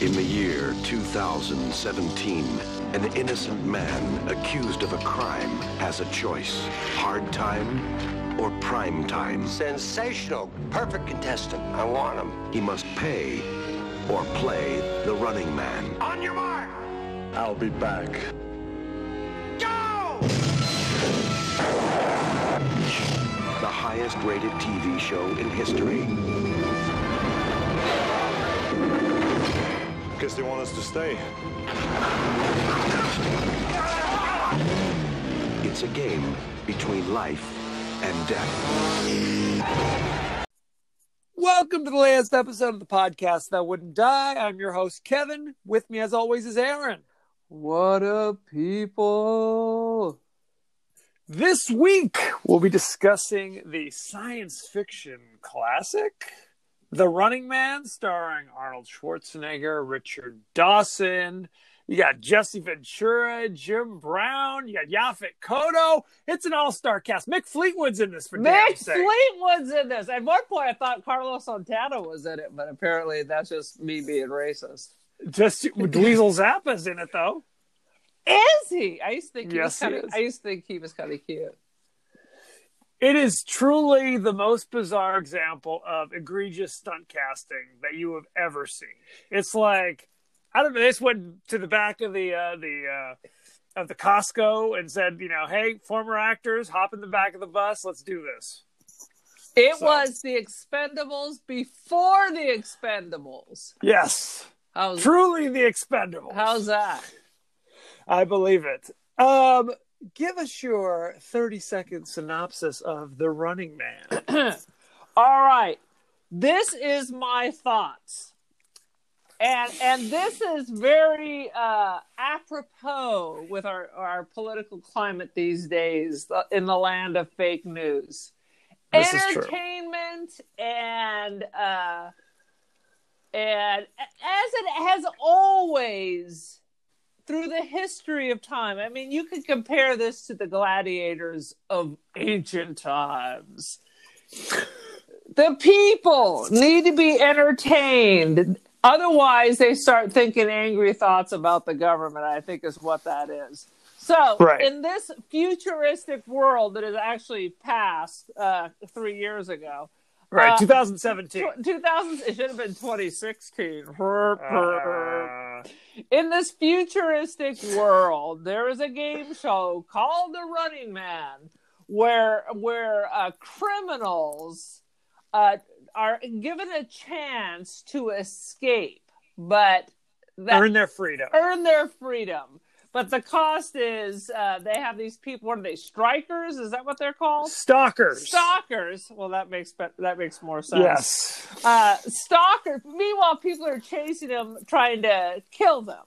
In the year 2017, an innocent man accused of a crime has a choice. Hard time or prime time. Sensational. Perfect contestant. I want him. He must pay or play the running man. On your mark. I'll be back. Go! The highest rated TV show in history. Guess they want us to stay. It's a game between life and death. Welcome to the last episode of the podcast that wouldn't die. I'm your host, Kevin. With me, as always, is Aaron. What up, people? This week, we'll be discussing the science fiction classic, The Running Man, starring Arnold Schwarzenegger, Richard Dawson. You got Jesse Ventura, Jim Brown. You got Yaphet Kotto. It's an all-star cast. Mick Fleetwood's in this for damn Mick. Fleetwood's in this. At one point, I thought Carlos Santana was in it, but apparently that's just me being racist. Just Dweezil Zappa's in it though. Is he? I used to think he Yes, was kind of. I used to think he was kind of cute. It is truly the most bizarre example of egregious stunt casting that you have ever seen. It's like I don't know. They just went to the back of the uh, the uh, of the Costco and said, you know, hey, former actors, hop in the back of the bus. Let's do this. It So- was the Expendables before the Expendables. Yes, How's truly the Expendables. how's that? I believe it. Um, give us your thirty second synopsis of the Running Man. All right. This is my thoughts. And and this is very uh, apropos with our, our political climate these days uh, in the land of fake news. This is true. Entertainment and uh, and as it has always through the history of time. I mean, you could compare this to the gladiators of ancient times the people need to be entertained otherwise they start thinking angry thoughts about the government i think is what that is so Right. in this futuristic world that is actually passed uh, three years ago Right, Uh, 2017. tw- 2000 it should have been 2016 Uh, in this futuristic world, there is a game show called The Running Man, where where uh, criminals uh, are given a chance to escape, but that earn their freedom. earn their freedom. But the cost is uh, they have these people. What are they? Strikers? Is that what they're called? Stalkers. Stalkers. Well, that makes that makes more sense Yes. uh, stalkers. Meanwhile, people are chasing them, trying to kill them.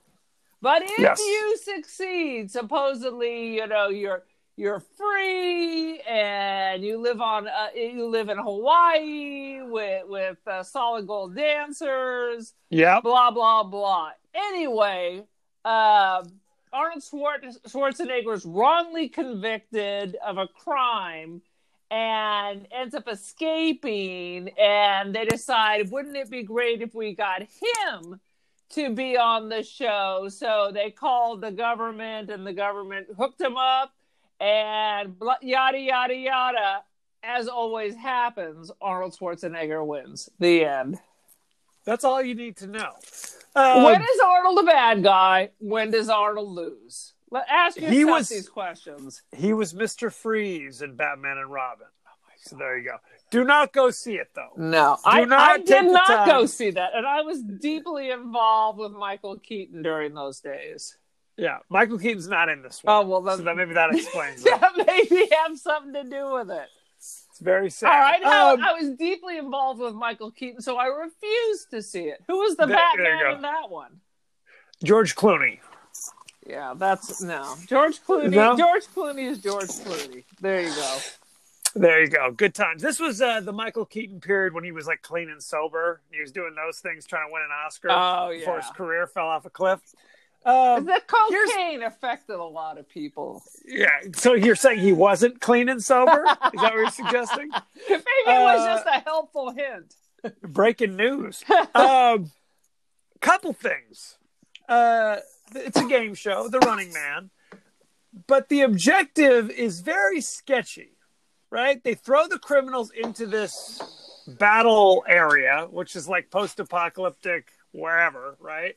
But if Yes. you succeed, supposedly, you know you're you're free and you live on uh, you live in Hawaii with with uh, solid gold dancers. Yep. Blah blah blah. Anyway, uh, Arnold Schwarzenegger was wrongly convicted of a crime and ends up escaping and they decide wouldn't it be great if we got him to be on the show? So they called the government and the government hooked him up and yada yada yada. As always happens arnold schwarzenegger wins. The end That's all you need to know. Um, when is arnold a bad guy when does arnold lose let ask yourself He was- these questions he was Mr. Freeze in Batman and Robin. So there you go. Do not go see it though. No, I, not I did not go see that, and I was deeply involved with Michael Keaton during those days. Yeah, Michael Keaton's not in this one. Oh well, then so that maybe that explains it. that maybe have something to do with it. Very sad. All right, I, Um, I was deeply involved with Michael Keaton, so I refused to see it. Who was the there Batman in that one? George Clooney. Yeah, that's no George Clooney. No? George Clooney is George Clooney. There you go. There you go. Good times. This was uh, the Michael Keaton period when he was like clean and sober. He was doing those things, trying to win an Oscar Oh, before his career fell off a cliff. Um, the cocaine affected a lot of people. yeah. So you're saying he wasn't clean and sober? Is that what you're suggesting? Maybe it was Uh, just a helpful hint. Breaking news. Um, couple things. Uh, it's a game show, The Running Man, but the objective is very sketchy, right? They throw the criminals into this battle area, which is like post-apocalyptic wherever, right?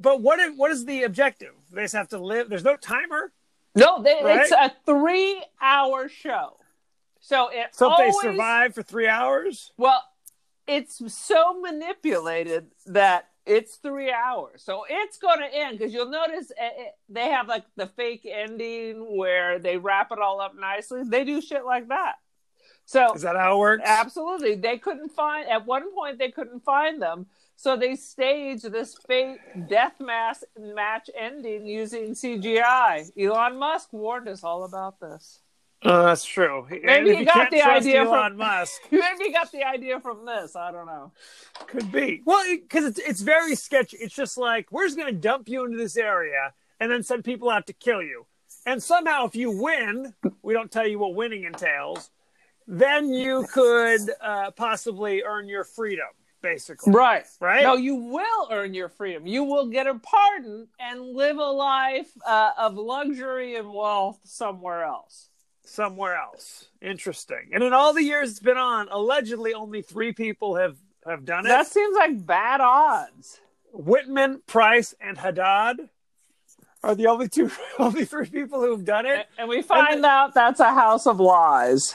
But what what is the objective? They just have to live. There's no timer. No, they, Right? it's a three-hour show. So it So if always, they survive for three hours, Well, it's so manipulated that it's three hours. So it's going to end because you'll notice eh, eh, they have like the fake ending where they wrap it all up nicely. They do shit like that. So is that how it works? absolutely, they couldn't find at one point they couldn't find them. So they staged this fake death mass match ending using CGI. Elon Musk warned us all about this. Uh, that's true. Maybe if you you got the idea Elon from- Musk. Maybe you got the idea from this. I don't know. Could be. Well, because it's it's very sketchy. It's just like we're just going to dump you into this area and then send people out to kill you. And somehow, if you win, we don't tell you what winning entails. Then you could uh, possibly earn your freedom, basically. Right. Right? No, you will earn your freedom. You will get a pardon and live a life uh, of luxury and wealth somewhere else. Somewhere else. Interesting. And in all the years it's been on, allegedly only three people have have done it. That seems like bad odds. Whitman, Price, and Haddad are the only two, only three people who have done it. And we find out that's a house of lies.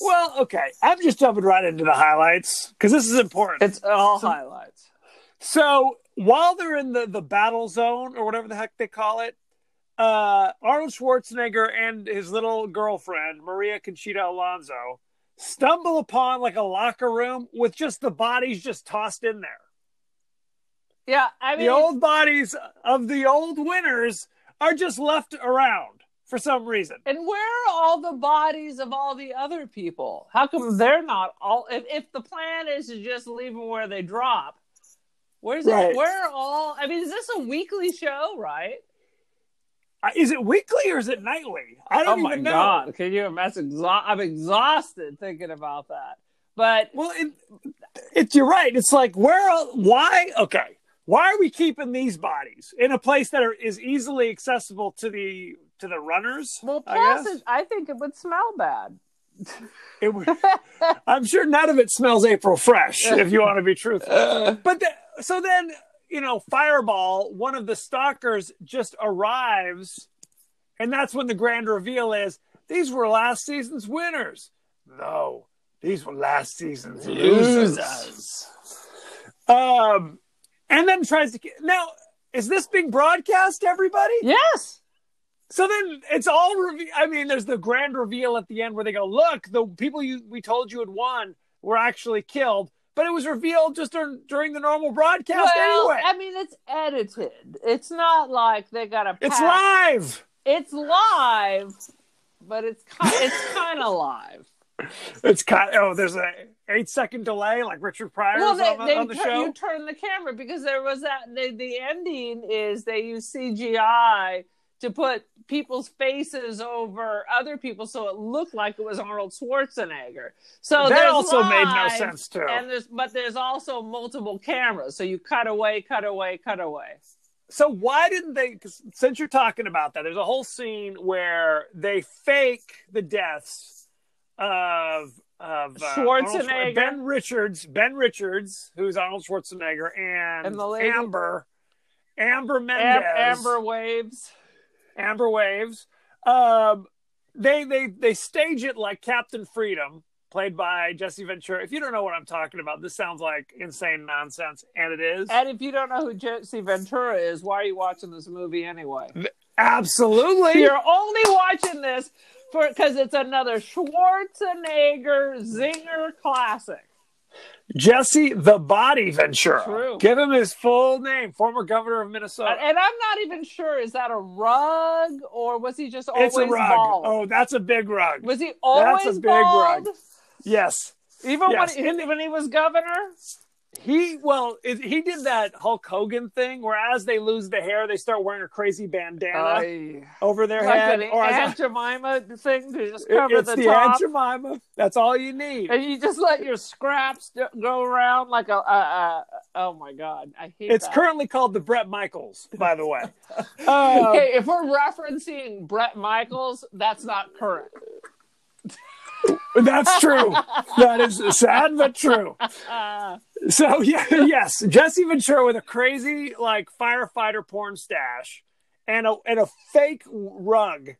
Well, okay. I'm just jumping right into the highlights because this is important. It's all highlights. so while they're in the, the battle zone or whatever the heck they call it, uh, Arnold Schwarzenegger and his little girlfriend, Maria Conchita Alonso, stumble upon like a locker room with just the bodies just tossed in there. Yeah, I mean, the old bodies of the old winners are just left around for some reason. and where are all the bodies of all the other people? How come they're not all? If, if the plan is to just leave them where they drop, where's Right. it? Where are all? I mean, is this a weekly show, right? Uh, Is it weekly or is it nightly? I Oh don't my know. Oh my god! Can you? Exa- I'm exhausted thinking about that. But Well, it, it's you're right. It's like where? Why? Okay, why are we keeping these bodies in a place that are, is easily accessible to the to the runners? well, I plus, guess? it, I think it would smell bad. It would, I'm sure none of it smells April fresh, if you want to be truthful. But the, so then, you know, Fireball, one of the stalkers, just arrives, and that's when the grand reveal is: these were last season's winners. No, these were last season's losers. Um, and then tries to now. Is this being broadcast, everybody? Yes. So then it's all reve- I mean, there's the grand reveal at the end where they go, "Look, the people you we told you had won were actually killed." But it was revealed just during, during the normal broadcast well, anyway. I mean, it's edited. It's not like they got a. it's live. It's live, but it's kind. It's kind of live. It's kind. of, oh, there's a eight second delay, like Richard Pryor Well, they, on, the, they on the tur- show. you turn the camera because there was that. The, the ending is they use CGI to put people's faces over other people, so it looked like it was Arnold Schwarzenegger. So That also made no sense, too. And there's but there's also multiple cameras, so you cut away, cut away, cut away. So why didn't they? 'cause since you're talking about that, there's a whole scene where they fake the deaths of of uh, Schwar- Schwarzenegger. Ben Richards, Ben Richards, who's Arnold Schwarzenegger, and, And the lady- Amber, Amber Am- Mendez, Amber waves. Amber Waves. Um, they they they stage it like Captain Freedom, played by Jesse Ventura. If you don't know what I'm talking about, this sounds like insane nonsense, and it is. And if you don't know who Jesse Ventura is, why are you watching this movie anyway? Absolutely. You're only watching this for because it's another Schwarzenegger zinger classic. Jesse the Body Ventura. True. Give him his full name, former governor of Minnesota. And I'm not even sure is that a rug or was he just always it's a rug. bald? Oh, that's a big rug. was he always That's a big bald? rug. Yes. Even Yes. when, he, when he was governor? He well, it, he did that Hulk Hogan thing where as they lose the hair, they start wearing a crazy bandana I- over their like head. or Aunt Jemima thing to just cover it's the, the, top. Aunt Jemima. That's all you need. and you just let your scraps go- go around like a, a, a oh my god, I hate It's that. currently called the Bret Michaels, by the way. Um, Hey, if we're referencing Bret Michaels, that's not current. That's true. that is sad but true. So yeah, yes, Jesse Ventura with a crazy like firefighter porn stash and a and a fake rug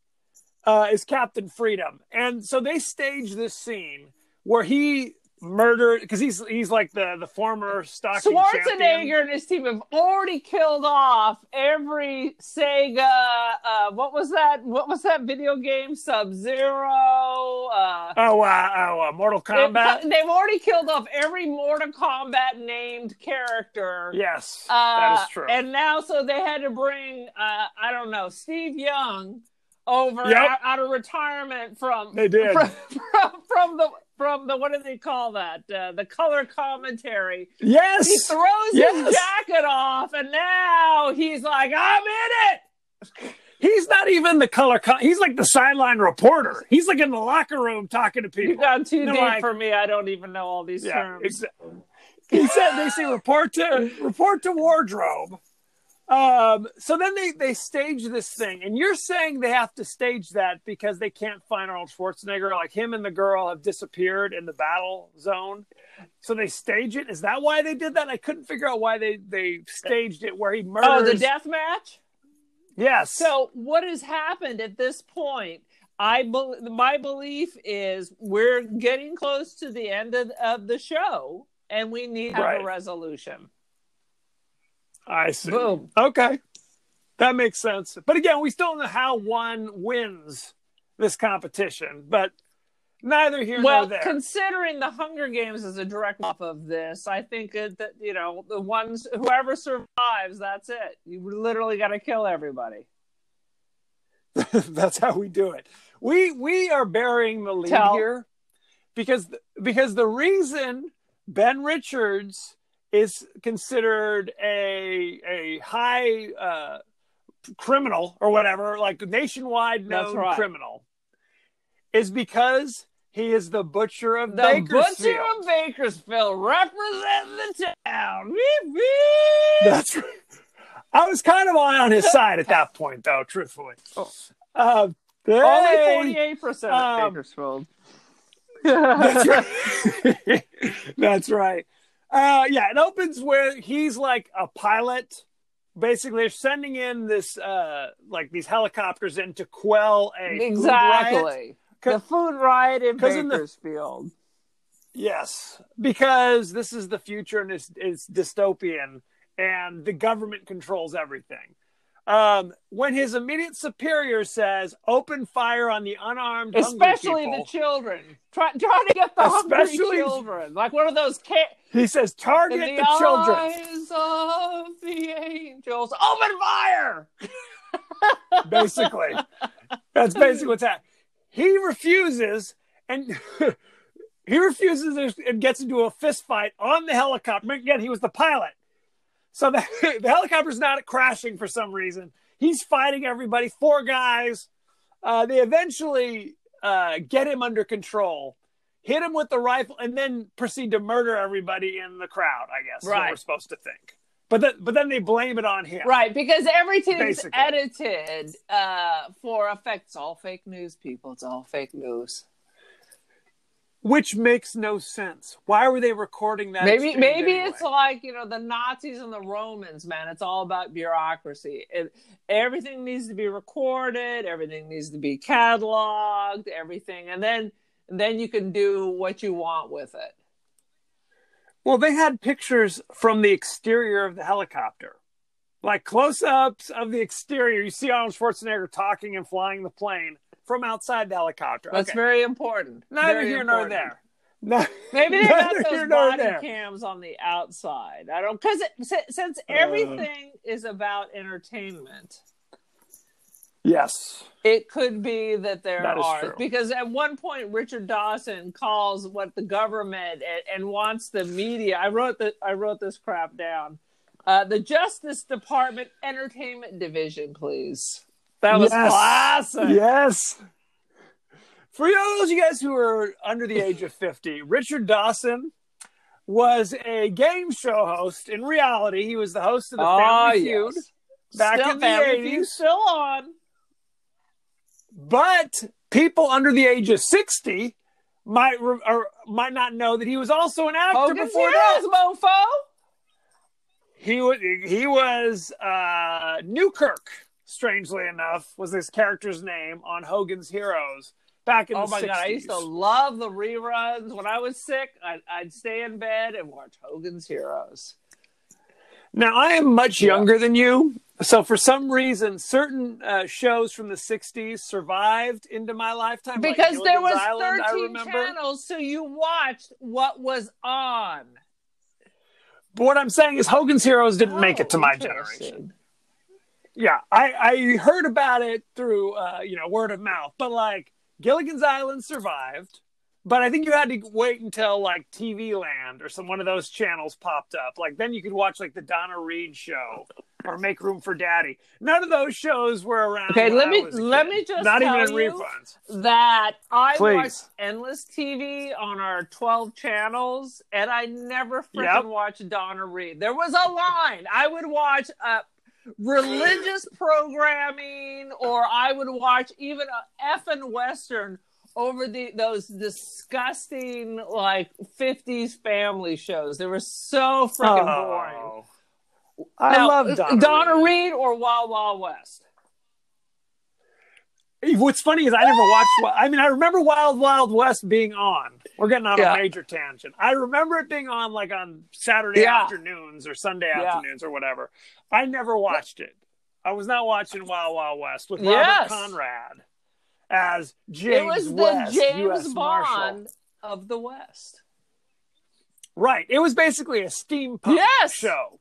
uh, is Captain Freedom, and so they stage this scene where he murdered because he's he's like the the former champion. Schwarzenegger and his team have already killed off every Sega. Uh, what was that? What was that video game? Sub Zero. Uh, Oh, uh, oh, uh, Mortal Kombat. They, have already killed off every Mortal Kombat named character. yes, Uh, that is true. And now, so they had to bring, uh, I don't know, Steve Young over Yep. out, out of retirement from They did. from, from, from the from the what do they call that? Uh, the color commentary. yes, He throws his jacket off, and now he's like, "I'm in it." he's not even the color. Co- he's like the sideline reporter. He's like in the locker room talking to people. You got too deep like- for me. I don't even know all these Yeah, terms. exa- he said they say report to report to wardrobe. Um, so then they they stage this thing, and you're saying they have to stage that because they can't find Arnold Schwarzenegger. Like him and the girl have disappeared in the battle zone, so they stage it. Is that why they did that? I couldn't figure out why they they staged it where he murders. Oh, the death match. Yes. So what has happened at this point? I bel my belief is we're getting close to the end of, of the show, and we need to have Right. a resolution. I see. Boom. Okay. That makes sense. But again, we still don't know how one wins this competition, but neither here Well, nor there. considering the Hunger Games is a direct off of this, I think it, that you know the ones whoever survives, that's it. You literally got to kill everybody. That's how we do it. We we are burying the lead Tell- here because because the reason Ben Richards is considered a a high uh, criminal or whatever, like nationwide known right. criminal, is because he is the butcher of The Bakersfield. butcher of Bakersfield representing the town. That's right. I was kind of on his side at that point, though. Truthfully, uh, Only hey! forty-eight percent um, of Bakersfield. That's right. That's right. Uh, yeah, it opens where he's like a pilot. Basically, they're sending in this, uh, like these helicopters in to quell a food riot. Exactly. The 'Cause- food riot in 'cause in the- Bakersfield. Yes, because this is the future and it's, it's dystopian, and the government controls everything. Um, when his immediate superior says, "Open fire on the unarmed, Especially people," the children. Try, try to get the hungry Especially- children. Like one of those ca- he says, "Target the, the, children." eyes of the angels. Open fire! basically. That's basically what's happening. He refuses, and he refuses and gets into a fist fight on the helicopter. Again, he was the pilot. So the, the helicopter's not crashing for some reason. He's fighting everybody, four guys. Uh, they eventually uh, get him under control, hit him with the rifle, and then proceed to murder everybody in the crowd, I guess, is what Right. we're supposed to think. But, then, but then they blame it on him. Right, because everything's Basically. edited uh, for effect. It's all fake news, people. It's all fake news. Which makes no sense. Why were they recording that? maybe maybe anyway? it's like you know the Nazis and the Romans, man. It's all about bureaucracy. It, everything needs to be recorded. Everything needs to be cataloged. Everything, and then and then you can do what you want with it. well, they had pictures from the exterior of the helicopter, like close-ups of the exterior. You see Arnold Schwarzenegger talking and flying the plane from outside the helicopter. That's Okay. very important. neither Very here nor there. No, Maybe they got those here body there. cams on the outside. I don't because since Uh. everything is about entertainment. Yes. It could be that there That is are true. because at one point Richard Dawson calls what the government and, and wants the media. I wrote that. I wrote this crap down. Uh, the Justice Department Entertainment Division, please. That was Yes. classic. Yes. For those of you guys who are under the age of 50, Richard Dawson was a game show host. In reality, he was the host of the Oh, Family Feud yes. back Still, in the Family Feud 80s. still on. But people under the age of 60 might re- or might not know that he was also an actor Hogan's before Heroes, that. mofo. He was he was uh, Newkirk. Strangely enough, was this character's name on Hogan's Heroes back in the world? Oh my god, I used to love the reruns. When I was sick, I'd, I'd stay in bed and watch Hogan's Heroes. Now I am much Yeah. younger than you, so for some reason, certain uh, shows from the '60s survived into my lifetime. like Because there was Island, 13 channels, so you watched what was on. But what I'm saying is, Hogan's Heroes didn't make it to Oh, my generation. Yeah, I, I heard about it through uh, you know word of mouth, but like Gilligan's Island survived. But I think you had to wait until like TV Land or some one of those channels popped up. Like then you could watch like the Donna Reed show or Make Room for Daddy. None of those shows were around. Okay, let me- let kid. me just not even in tell you- refunds. That I Please. watched endless TV on our 12 channels, and I never freaking Yep. watched Donna Reed. There was a line. I would watch uh, religious programming, or I would watch even a effing Western over the those disgusting like 50s family shows. They were so freaking oh. boring. Oh. I Now, love uh, Donna. Donna Reed. Reed or Wild Wild West. What's funny is I never watched. I mean, I remember Wild Wild West being on. We're getting on Yeah. a major tangent. I remember it being on like on Saturday Yeah. afternoons or Sunday Yeah. afternoons or whatever. I never watched it. I was not watching Wild Wild West with Yes. Robert Conrad as James it was the West, James U.S. Marshal. Bond of the West. Right. It was basically a steampunk Yes. show.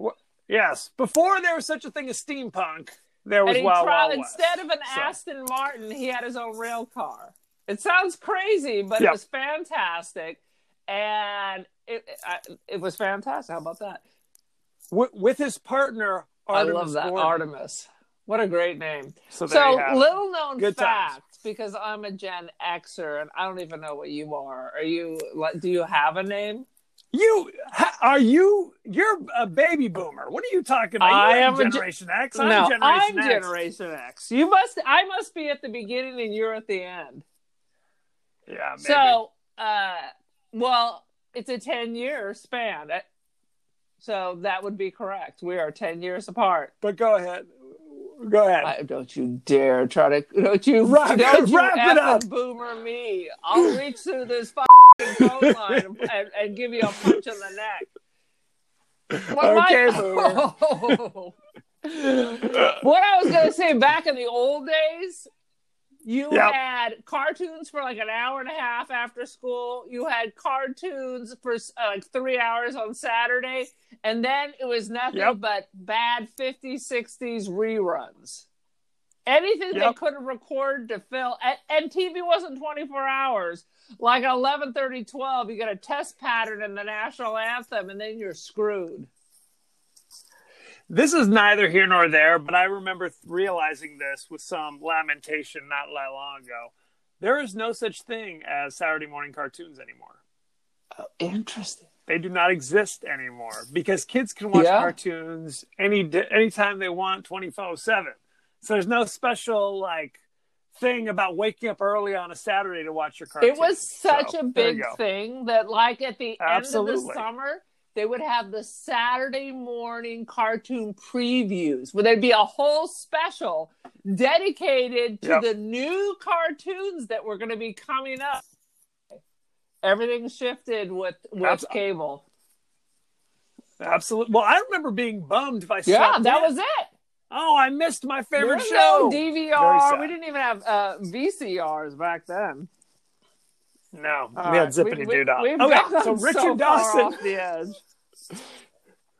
Wh- Yes. Before there was such a thing as steampunk, there was and he Wild tried Wild instead of an So- Aston Martin, he had his own rail car. It sounds crazy, but Yep. it was fantastic, and it it was fantastic. How about that? Wi- with his partner Artemis I love that Gordon. Artemis. What a great name. So, there So little known Good times. fact, because I'm a Gen Xer and I don't even know what you are. Are you? like, Do you have a name? You are you? You're a baby boomer. What are you talking about? I am a Generation X. I'm no, Generation I'm X. Generation X. You must. I must be at the beginning and you're at the end. Yeah. Maybe. So, uh, well, it's a 10 year span. So that would be correct. We are 10 years apart. but go ahead. Go ahead. I, don't you dare try to, don't you, Wrap- don't you wrap it up. boomer me. I'll reach through this fucking phone line and, and, give you a punch in the neck. What Okay, boomer. what I was going to say back in the old days, you Yep. had cartoons for like an hour and a half after school. You had cartoons for uh, like three hours on Saturday. And then it was nothing Yep. but bad 50s, 60s reruns. Anything they could have recorded to fill. And, and TV wasn't 24 hours. Like 11, 30, 12, you get a test pattern in the national anthem, and then you're screwed. This is neither here nor there, but I remember th- realizing this with some lamentation not that long ago. There is no such thing as Saturday morning cartoons anymore. Oh, Interesting. They do not exist anymore because kids can watch Yeah. cartoons any anytime they want, twenty four seven. So there's no special like thing about waking up early on a Saturday to watch your cartoon. It was such So, a big thing that, like, at the end of the summer, they would have the Saturday morning cartoon previews where there'd be a whole special dedicated to Yep. the new cartoons that were going to be coming up. Everything shifted with with cable. Absolutely. Well, I remember being bummed if I Yeah, that in. was it. Oh, I missed my favorite show. no DVR. We didn't even have uh, VCRs back then. No, All we right, had zippity doo dah. Okay, so Richard far Dawson. the edge.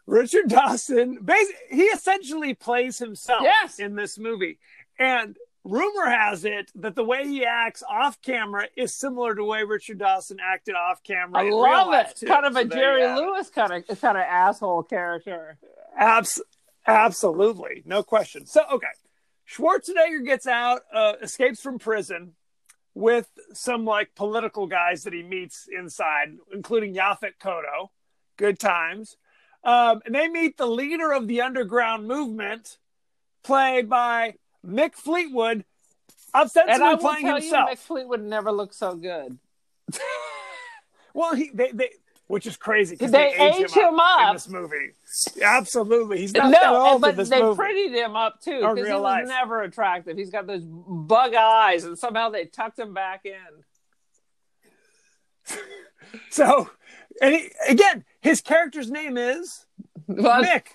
Richard Dawson, he essentially plays himself Yes. in this movie. And rumor has it that the way he acts off camera is similar to the way Richard Dawson acted off camera. I love it. too. Kind of a there Jerry it. Lewis kind of kind of asshole character. Abs- absolutely, no question. So, okay, Schwarzenegger gets out, uh, escapes from prison with some like political guys that he meets inside, including Yaphet Kotto. Good times, um, and they meet the leader of the underground movement, played by Mick Fleetwood, ostensibly I will playing tell himself. you, Mick Fleetwood never looked so good. Well, he they, they which is crazy because They they, age age him, him up, in this movie. Absolutely, he's not no, that old but in this they movie. prettied him up too because he was life. never attractive. He's got those bug eyes, and somehow they tucked him back in. So, and he, again, his character's name is But Mick.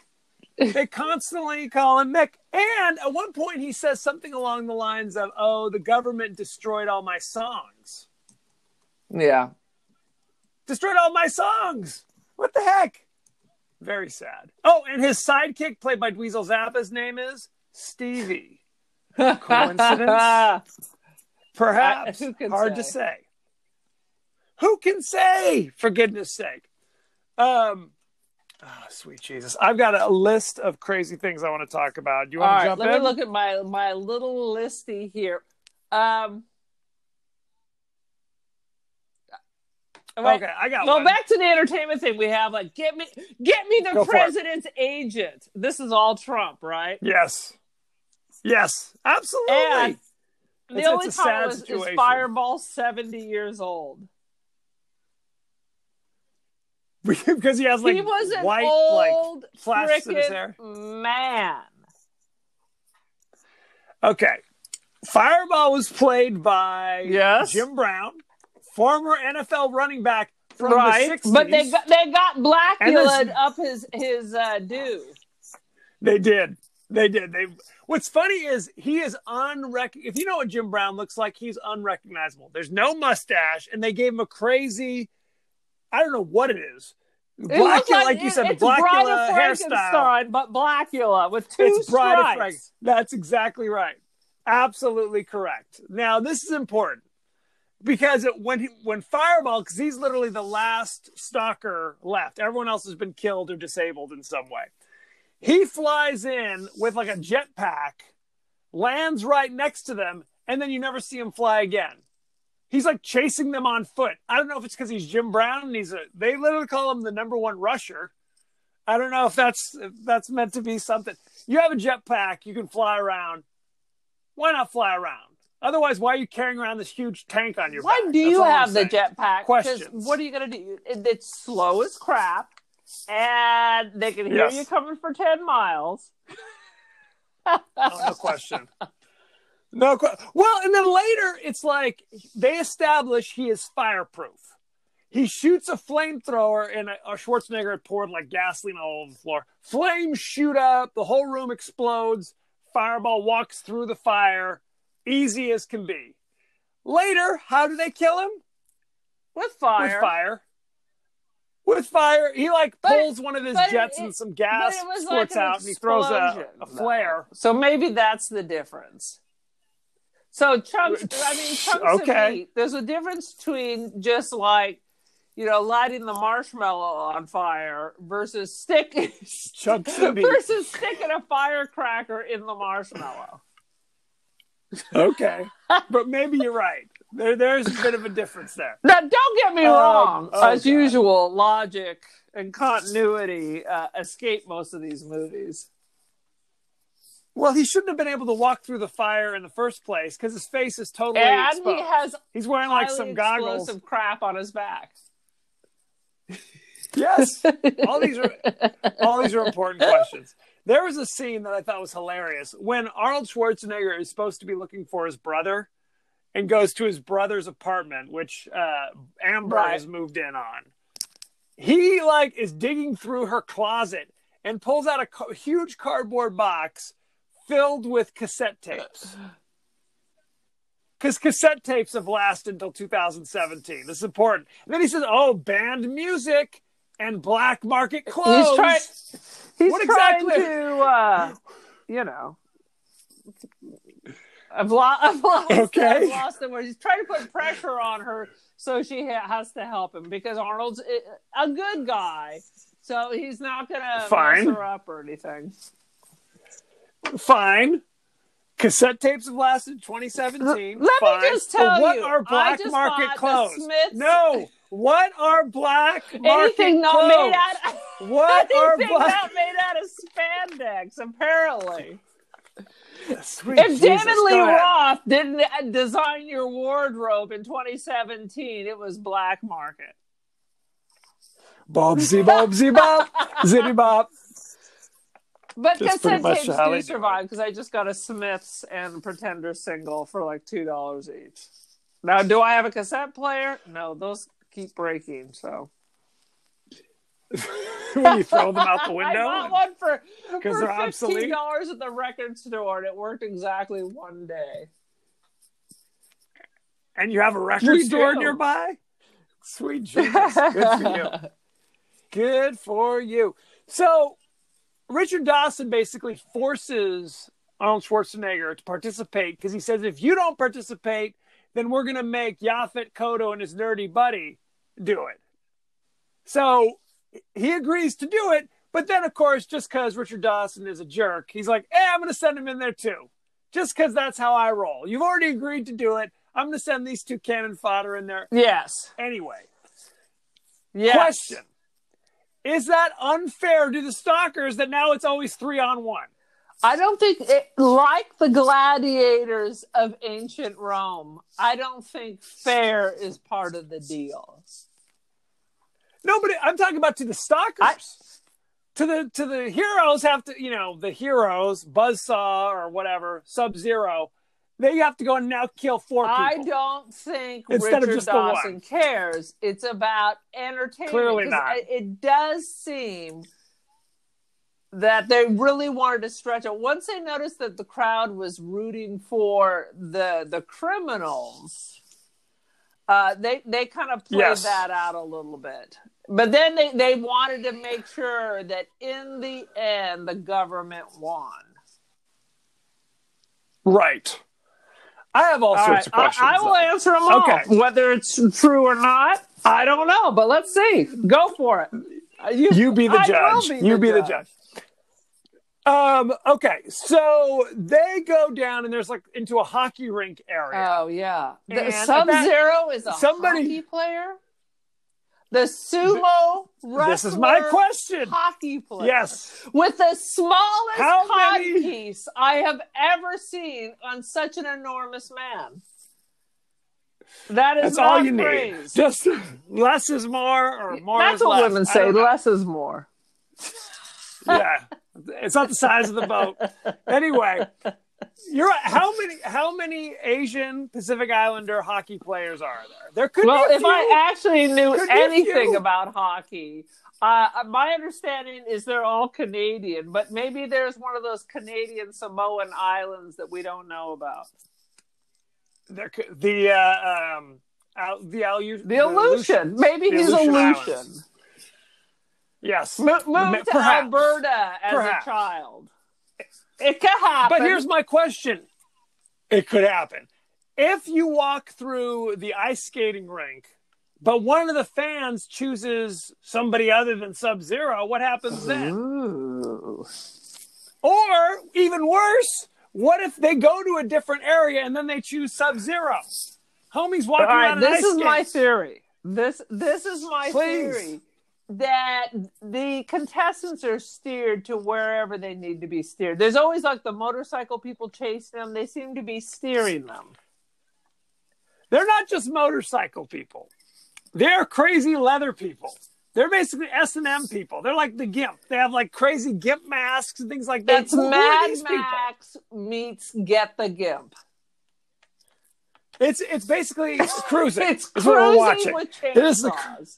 They constantly call him Mick. And at one point, he says something along the lines of, "Oh, the government destroyed all my songs. yeah, Destroyed all my songs. What the heck?" Very sad. Oh, and his sidekick, played by Dweezil Zappa's name is Stevie. Coincidence? Perhaps. Can Hard to say? say. Who can say? For goodness sake. Um, oh, sweet Jesus. I've got a list of crazy things I want to talk about. Do you All want to right, jump let in? Let me look at my my little listy here. Um, right, Okay, I got Go one. back to the entertainment thing. We have like get me get me the Go president's agent. This is all Trump, right? Yes. Yes. Absolutely. And the It's- only it's time was is. Fireball seventy years old. because he has like he was an white old like flashes in his hair. man. Okay. Fireball was played by Yes. Jim Brown, former NFL running back from right, the 60s. but they got they got And Blacula up his his uh, due. They did. They did. They. What's funny is he is unrec. If you know what Jim Brown looks like, he's unrecognizable. There's no mustache, and they gave him a crazy. I don't know what it is. Blacula, looks like, you said, it's Blacula hairstyle. But Blacula with two It's stripes. That's exactly right. Absolutely correct. Now this is important because it, when he, when Fireball, because he's literally the last stalker left. Everyone else has been killed or disabled in some way. He flies in with like a jetpack, lands right next to them, and then you never see him fly again. He's like chasing them on foot. I don't know if it's because he's Jim Brown and he's a. They literally call him the number one rusher. I don't know if that's if that's meant to be something. You have a jetpack, you can fly around. Why not fly around? Otherwise, why are you carrying around this huge tank on your Why back? do That's you have the jetpack? Questions. What are you going to do? It- It's slow as crap, and they can hear Yes. you coming for ten miles. Oh, no question. No Well, and then later it's like they establish he is fireproof. He shoots a flamethrower, and a, Schwarzenegger had poured like gasoline all over the floor. Flames shoot up, the whole room explodes. Fireball walks through the fire, easy as can be. Later, how do they kill him? With fire. With fire. With fire, he like But- pulls one of his jets it- and some gas but it was squirts like an out, and he throws a, a flare. So maybe that's the difference. So chunks, I mean chunks Okay. of meat. There's a difference between just like, you know, lighting the marshmallow on fire versus sticking Chunks of meat. versus sticking a firecracker in the marshmallow. Okay, but maybe you're right. There, there's a bit of a difference there. Now, don't get me Um, wrong. oh, As God. usual, logic and continuity uh, escape most of these movies. Well, he shouldn't have been able to walk through the fire in the first place because his face is totally and exposed. he has He's wearing like some goggles. explosive crap on his back. Yes, all these are all these are important questions. There was a scene that I thought was hilarious when Arnold Schwarzenegger is supposed to be looking for his brother and goes to his brother's apartment, which uh, Amber Right. has moved in on. He like is digging through her closet and pulls out a ca- huge cardboard box filled with cassette tapes. Because cassette tapes have lasted until 2017. This is important. And then he says, "Oh, banned music and black market clothes." He's trying. He's What trying exactly- to, uh, you know, I've, lo- I've lost. Okay. I've lost the word. He's trying to put pressure on her, so she ha- has to help him because Arnold's a good guy, so he's not gonna Fine. mess her up or anything. Fine. Cassette tapes have lasted 2017. Let me just tell But what you, are I black market clothes? Smiths- No. What are black market Anything not clothes? made out. of... What are black? not made out of spandex, apparently. Sweet If Jesus, David Lee. Roth didn't uh, design your wardrobe in 2017, it was black market. Bobsy bobsy bob, zitty bob. But That's much tapes do survive because I just got a Smiths and Pretender single for like two dollars each. Now, do I have a cassette player? No, those keep breaking. So when you throw them out the window, I bought one for 'Cause for they're obsolete? dollars at the record store, and it worked exactly one day. and you have a record We store do. nearby? Sweet Jesus. Good for you. Good for you. So, Richard Dawson basically forces Arnold Schwarzenegger to participate because he says, if you don't participate, then we're going to make Yaphet Kotto and his nerdy buddy do it. So, he agrees to do it. But then, of course, just because Richard Dawson is a jerk, he's like, hey, I'm going to send him in there too. Just because that's how I roll. You've already agreed to do it. I'm going to send these two cannon fodder in there Yes. anyway. Yes. Question Is that unfair to the stalkers that now it's always three on one? I don't think, it, like the gladiators of ancient Rome, I don't think fair is part of the deal. No, but I'm talking about to the stalkers. I- to the to the heroes have to, you know, the heroes, Buzzsaw or whatever, Sub Zero, they have to go and now kill four people. I don't think Instead of Richard just the one. Dawson cares. It's about entertainment. Clearly not. It, it does seem that they really wanted to stretch it. Once they noticed that the crowd was rooting for the the criminals, uh, they they kind of played Yes. that out a little bit. But then they, they wanted to make sure that in the end the government won. Right. I have all, All sorts right, of questions. I, I will answer them all. Okay. Whether it's true or not, I don't know. But let's see. Go for it. Uh, You be the I judge. will be you the be the judge. judge. Um. Okay. So they go down, and there's like into a hockey rink area. Oh yeah, the Sub Zero is a somebody- hockey player. The sumo wrestler. this is my question. Hockey player. Yes. with the smallest How cod many- piece I have ever seen on such an enormous man. That is That's all you need. Just less is more, or more That's is what less. women say. Less is more. yeah, it's not the size of the boat. Anyway, you're right. How many? How many Asian Pacific Islander hockey players are there? There could Well, if I actually knew Could anything about hockey, uh, my understanding is they're all Canadian, but maybe there's one of those Canadian Samoan islands that we don't know about. there could, the uh, um, Al, the Alu, The Aleutian. Maybe The he's Aleutian Aleutian. Yes, Mo- moved to Perhaps. Alberta as Perhaps. a child. It could happen. But here's my question: It could happen if you walk through the ice skating rink, but one of the fans chooses somebody other than Sub Zero. What happens then? Ooh. Or even worse, what if they go to a different area and then they choose Sub Zero? Homie's walking All right, around. this ice is my theory. This this is my Please. theory that the contestants are steered to wherever they need to be steered. There's always like the motorcycle people chasing them. They seem to be steering them. They're not just motorcycle people. They're crazy leather people. They're basically S and M people. They're like the Gimp. They have like crazy Gimp masks and things like that. It's Who Mad these people? Max meets Get the Gimp. It's it's basically cruising. It's is what we're cruising watching. with It is the- chainsaws.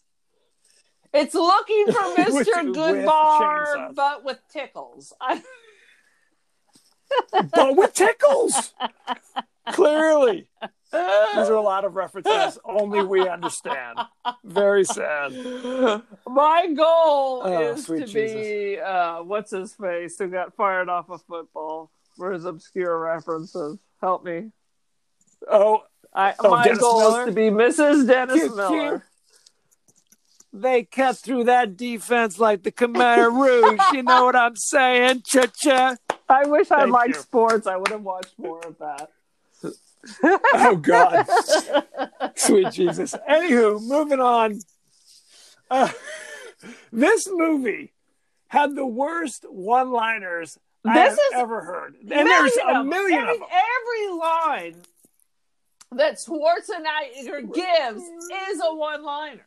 It's looking for Mr. Goodbar, but with tickles. But with tickles. Clearly. These are a lot of references only we understand. Very sad. My goal Oh, is to be uh, what's his face who got fired off of football for his obscure references. Help me. Oh, I, Oh, my Dennis goal Miller? is to be Mrs. Dennis Miller. Cute. they cut through that defense like the Khmer Rouge. you know what I'm saying? Cha cha. I wish I Thank liked you. sports. I would have watched more of that. Oh God, sweet Jesus. Anywho, moving on. Uh, this movie had the worst one-liners I This have is- ever heard, and there's a million every, of them. Every line that Schwarzenegger gives is a one-liner.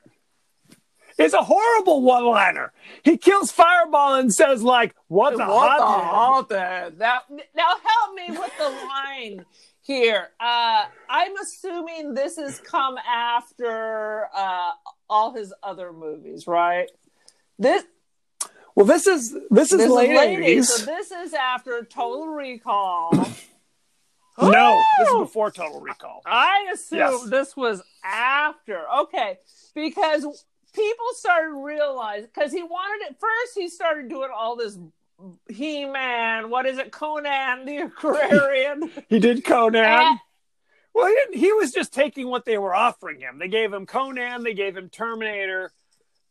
It's a horrible one-liner. He kills Fireball and says like, "What the What the hot?" Now, now help me with the line here. Uh, I'm assuming this has come after uh, all his other movies, right? This Well, this is this is this late is 80s. so this is after Total Recall. no, this is Oh! before Total Recall. I assume Yes. this was after. Okay, because people started realizing because he wanted it first. He started doing all this He-Man. What is it? Conan the Aquarian. He did Conan. And- Well, he, he was just taking what they were offering him. They gave him Conan. They gave him Terminator.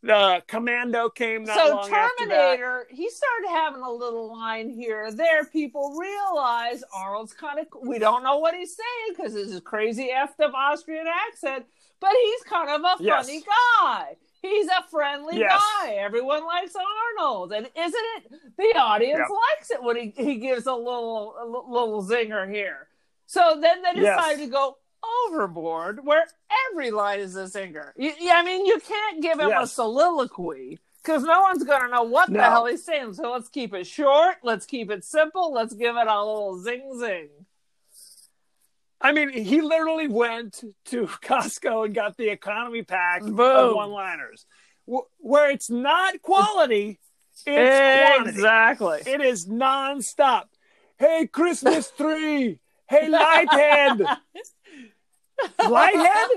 The Commando came not so long after that. Terminator, he started having a little line here or there. People realize Arnold's kind of. We don't know what he's saying because it's his crazy effed up Austrian accent, but he's kind of a Yes. funny guy. He's a friendly Yes. guy. Everyone likes Arnold, and isn't it? The audience Yep. likes it when he, he gives a little a little zinger here. So then they Yes. decided to go overboard, where every line is a zinger. You, yeah, I mean, you can't give him a soliloquy because no one's going to know what the hell he's saying. So let's keep it short. Let's keep it simple. Let's give it a little zing zing. I mean, he literally went to Costco and got the economy pack Boom. of one-liners, where it's not quality, it's quantity. exactly. It is nonstop. Hey, Christmas tree. Hey, Lighthead. Lighthead?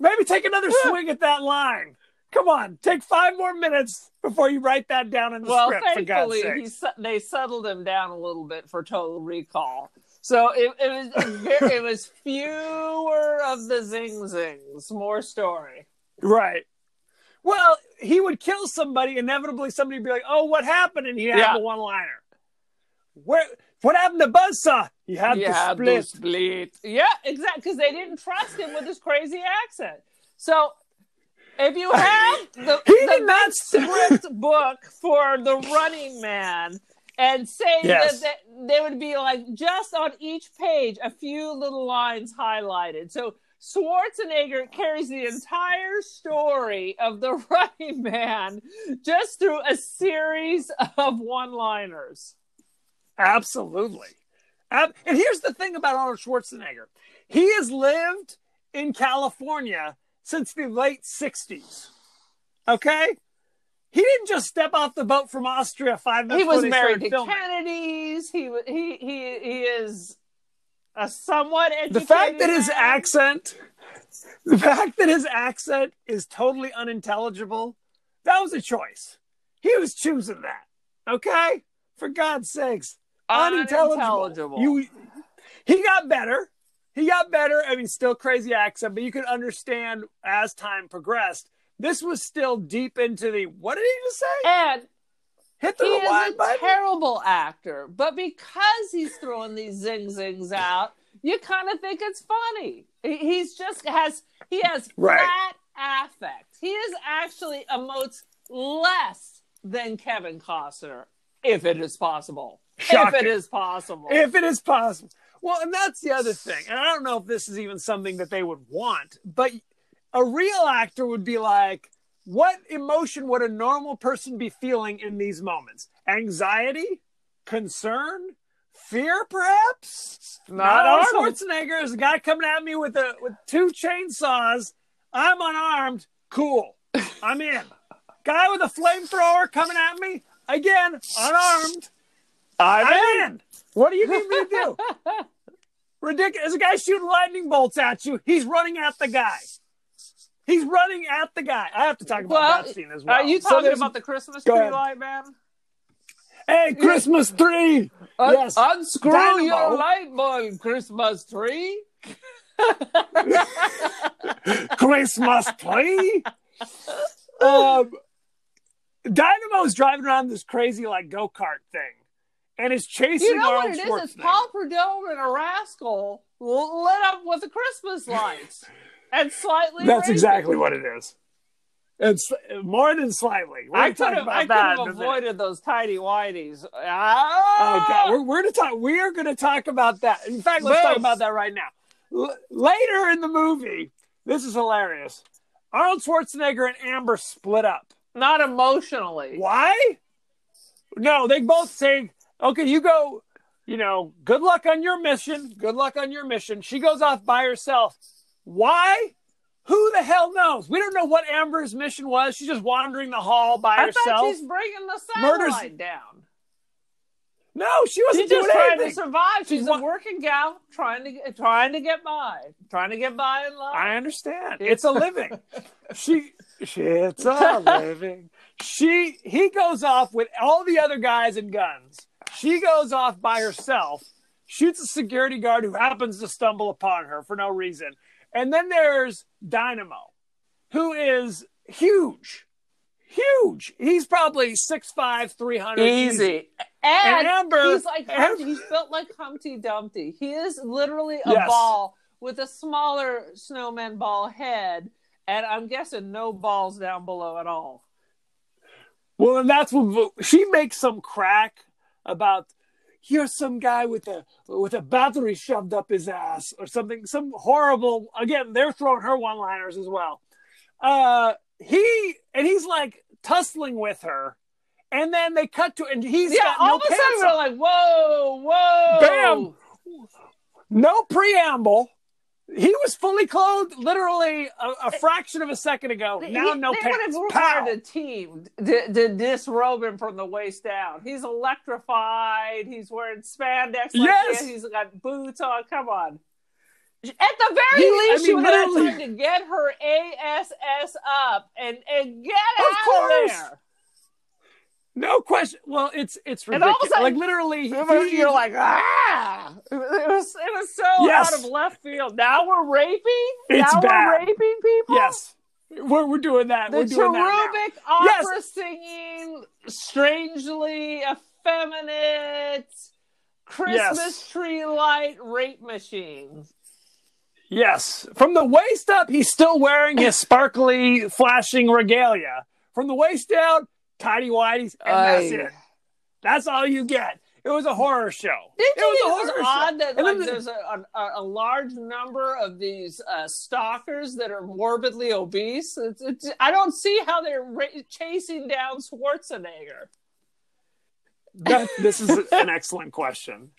Maybe take another swing at that line. Come on, take five more minutes before you write that down in the well, script. For God's thankfully, they settled him down a little bit for Total Recall. So it, it was very, it was fewer of the zing zings, more story. Right. Well, he would kill somebody. Inevitably, somebody would be like, "Oh, what happened?" And he'd have Yeah. a one-liner. Where? What happened to Buzzsaw? He had You to had split. to split. Yeah, exactly. Because they didn't trust him with his crazy accent. So if you have the, He the did not script book for the Running Man, and say Yes. that, that they would be like just on each page a few little lines highlighted. So Schwarzenegger carries the entire story of the Running Man just through a series of one-liners. Absolutely. And here's the thing about Arnold Schwarzenegger he has lived in California since the late 60s. Okay? He didn't just step off the boat from Austria five minutes he was married to filming. Kennedy's. He wa- he he he is a somewhat educated. The fact that his accent, the fact that his accent is totally unintelligible, that was a choice. He was choosing that. Okay? For God's sakes. Unintelligible. Unintelligible. You he got better. He got better. I mean, still crazy accent, but you could understand as time progressed. This was still deep into the what did he just say? and Hit the he is a button. terrible actor, but because he's throwing these zing zings out, you kind of think it's funny. He's just has he has Right. flat affect. He is actually emotes less than Kevin Costner, if it is possible. If it is possible. if it is possible. Well, and that's the other thing. And I don't know if this is even something that they would want, but a real actor would be like, what emotion would a normal person be feeling in these moments? Anxiety? Concern? Fear, perhaps? Not Arnold Arnold. Schwarzenegger is a guy coming at me with a with two chainsaws. I'm unarmed. Cool. I'm in. Guy with a flamethrower coming at me. Again, unarmed. I'm in. What do you need me to do? Ridiculous. There's a guy shooting lightning bolts at you. He's running at the guy. He's running at the guy. I have to talk about well, that scene as well. are you talking there's- about the Christmas tree light man? Hey, Christmas tree. Un- yes. Unscrew Dynamo. your light bulb, Christmas tree. Christmas tree. um, Dynamo's driving around this crazy like go kart thing, and is chasing You know what it is? It's Paul Prudhomme and a rascal lit up with the Christmas lights and slightly. That's racist. exactly what it is. It's more than slightly. We're I could have. I could have in a minute. avoided those tidy whities. Oh Ah! god, we're, we're gonna talk. We are gonna talk about that. In fact, let's talk about that right now. L- later in the movie, this is hilarious. Arnold Schwarzenegger and Amber split up. Not emotionally. Why? No, they both say, "Okay, you go. You know, good luck on your mission. Good luck on your mission." She goes off by herself. Why? Who the hell knows? We don't know what Amber's mission was. She's just wandering the hall by herself. I herself. thought she's bringing the Murders- satellite down. No, she wasn't She's just doing trying anything. to survive. She's wa- a working gal trying to get, trying to get by, trying to get by in life. I understand. It's a living. she, she, it's a living. She, he goes off with all the other guys and guns. She goes off by herself, shoots a security guard who happens to stumble upon her for no reason. And then there's Dynamo, who is huge, huge. He's probably 6'5", 300. Easy. And, And Amber- he's like Amber- Humpty, he's built like Humpty Dumpty. He is literally a Yes. ball with a smaller snowman ball head, and I'm guessing no balls down below at all. Well, and that's what she makes some crack about. Here's some guy with a with a battery shoved up his ass or something. Some horrible. Again, they're throwing her one liners as well. Uh, he and he's like tussling with her, and then they cut to and he's yeah, got all no of a sudden pants we're like, whoa, whoa, Bam! no preamble. He was fully clothed, literally a, a fraction of a second ago. Now He- no they pants. would have required a team to, to disrobe him from the waist down. He's electrified. He's wearing spandex. Like Yes. this. He's got boots on. Come on. At the very He- I least, she mean, would have literally- time to get her ASS up and, and get Of out course. of there. No question. Well, it's it's And all of a ridiculous. sudden- like literally, he- You're like, ah! It was, it was so Yes. out of left field. Now we're raping? It's now bad. we're raping people? yes, we're we're doing that. The we're doing that cherubic Yes. opera singing, strangely effeminate Christmas Yes. tree light rape machine. Yes, from the waist up, he's still wearing his sparkly, flashing regalia. From the waist down, tidy whities, and that's it. That's all you get. It was a horror show. It was it was horror odd show. that like then there's a, a, a large number of these uh, stalkers that are morbidly obese? It's, it's, I don't see how they're ra- chasing down Schwarzenegger. that, this is an excellent question.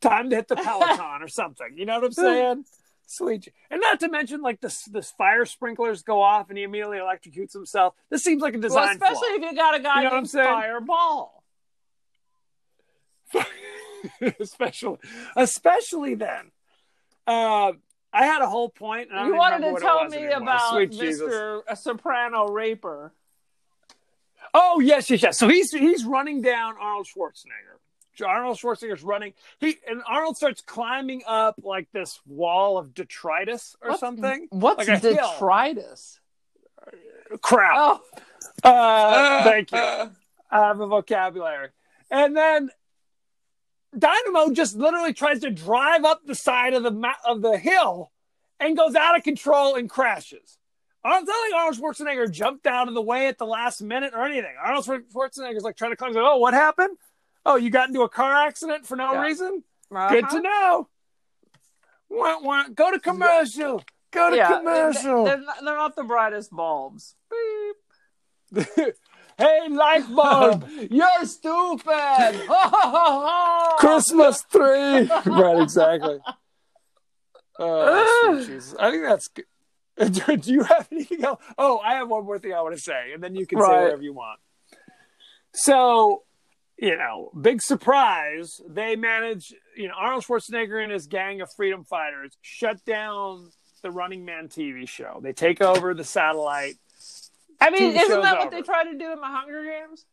Time to hit the Peloton or something. You know what I'm saying? Sweet. And not to mention, like this, this fire sprinklers go off and he immediately electrocutes himself. This seems like a design Well, especially flaw. if you got a guy You know what I'm saying? Fireball. especially, especially then. Uh, I had a whole point. And You wanted to tell me anymore. about Sweet Jesus. Mr. A Soprano Raper. Oh yes, yes, yes. So he's he's running down Arnold Schwarzenegger. Arnold Schwarzenegger's running. He and Arnold starts climbing up like this wall of detritus or What's- something. What's Like a hill. detritus? Uh, crap. Oh, Uh, uh thank you. Uh. I have a vocabulary. And then Dynamo just literally tries to drive up the side of the ma- of the hill and goes out of control and crashes. I'm telling Arnold Schwarzenegger jumped out of the way at the last minute or anything. Arnold Schwar- Schwarzenegger's like trying to climb. Like, oh, what happened? Oh, you got into a car accident for no Yeah. reason? uh-huh. Good to know. Wah, wah. Go to commercial. Go to Yeah, commercial. They're not, they're not the brightest bulbs. Beep. hey, light bulb. You're stupid. Christmas tree. right, exactly. Oh, Jesus. I think that's good. Do, do you have anything else? Oh, I have one more thing I want to say, and then you can say whatever you want. So, you know, big surprise. They manage, you know, Arnold Schwarzenegger and his gang of freedom fighters shut down the Running Man TV show. They take over the satellite. I mean, TV isn't that what over. they tried to do in the Hunger Games?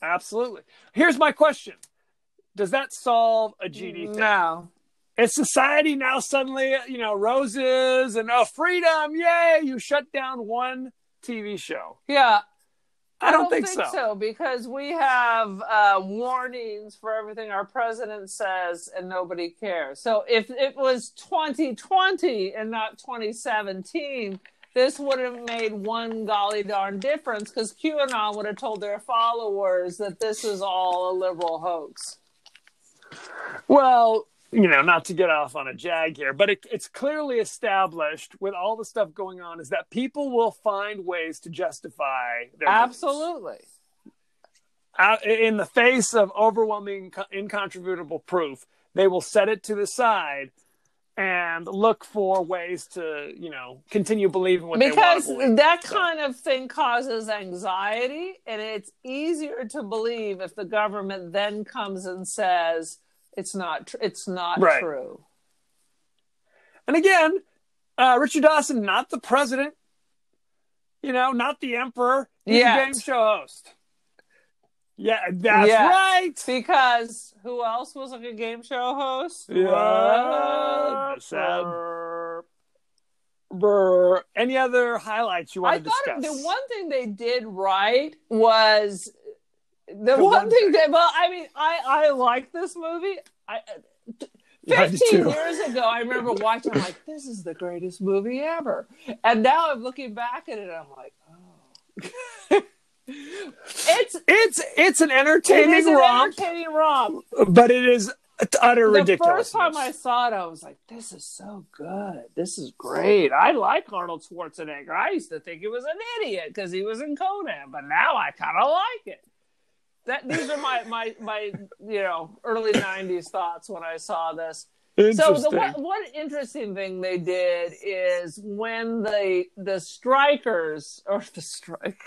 Absolutely. Here's my question: Does that solve a GD thing? No. Is society now suddenly, you know, roses and oh, freedom? Yay! You shut down one TV show. Yeah. I don't, think, so. so. because we have uh, warnings for everything our president says and nobody cares. So if it was 2020 and not 2017, this would have made one golly darn difference because QAnon would have told their followers that this is all a liberal hoax. Well, you know, not to get off on a jag here, but it, it's clearly established with all the stuff going on is that people will find ways to justify their. Absolutely. Out, in the face of overwhelming, incontrovertible proof, they will set it to the side and look for ways to, you know, continue believing what because they want to believe. Because that So- kind of thing causes anxiety and it's easier to believe if the government then comes and says it's not tr- it's not Right. true And again, uh, Richard Dawson, not the president, you know, not the emperor. He's Yet. a game show host. Yeah, that's right. because who else was like a game show host Yeah, sad. Brr. Any other highlights you I want to thought discuss? the one thing they did right was the, one, one thing that well I mean I I like this movie I uh, do 15 too. years ago, I remember watching. I'm like, "This is the greatest movie ever," and now I'm looking back at it. I'm like, "Oh, it's It's it's an it entertaining is an romp, entertaining romp." but it is utter ridiculous. The first time I saw it, I was like, "This is so good. This is great. I like Arnold Schwarzenegger. I used to think he was an idiot because he was in Conan, but now I kind of like it." That these are my my my you know early '90s thoughts when I saw this. So the one, one interesting thing they did is when the the strikers or the strike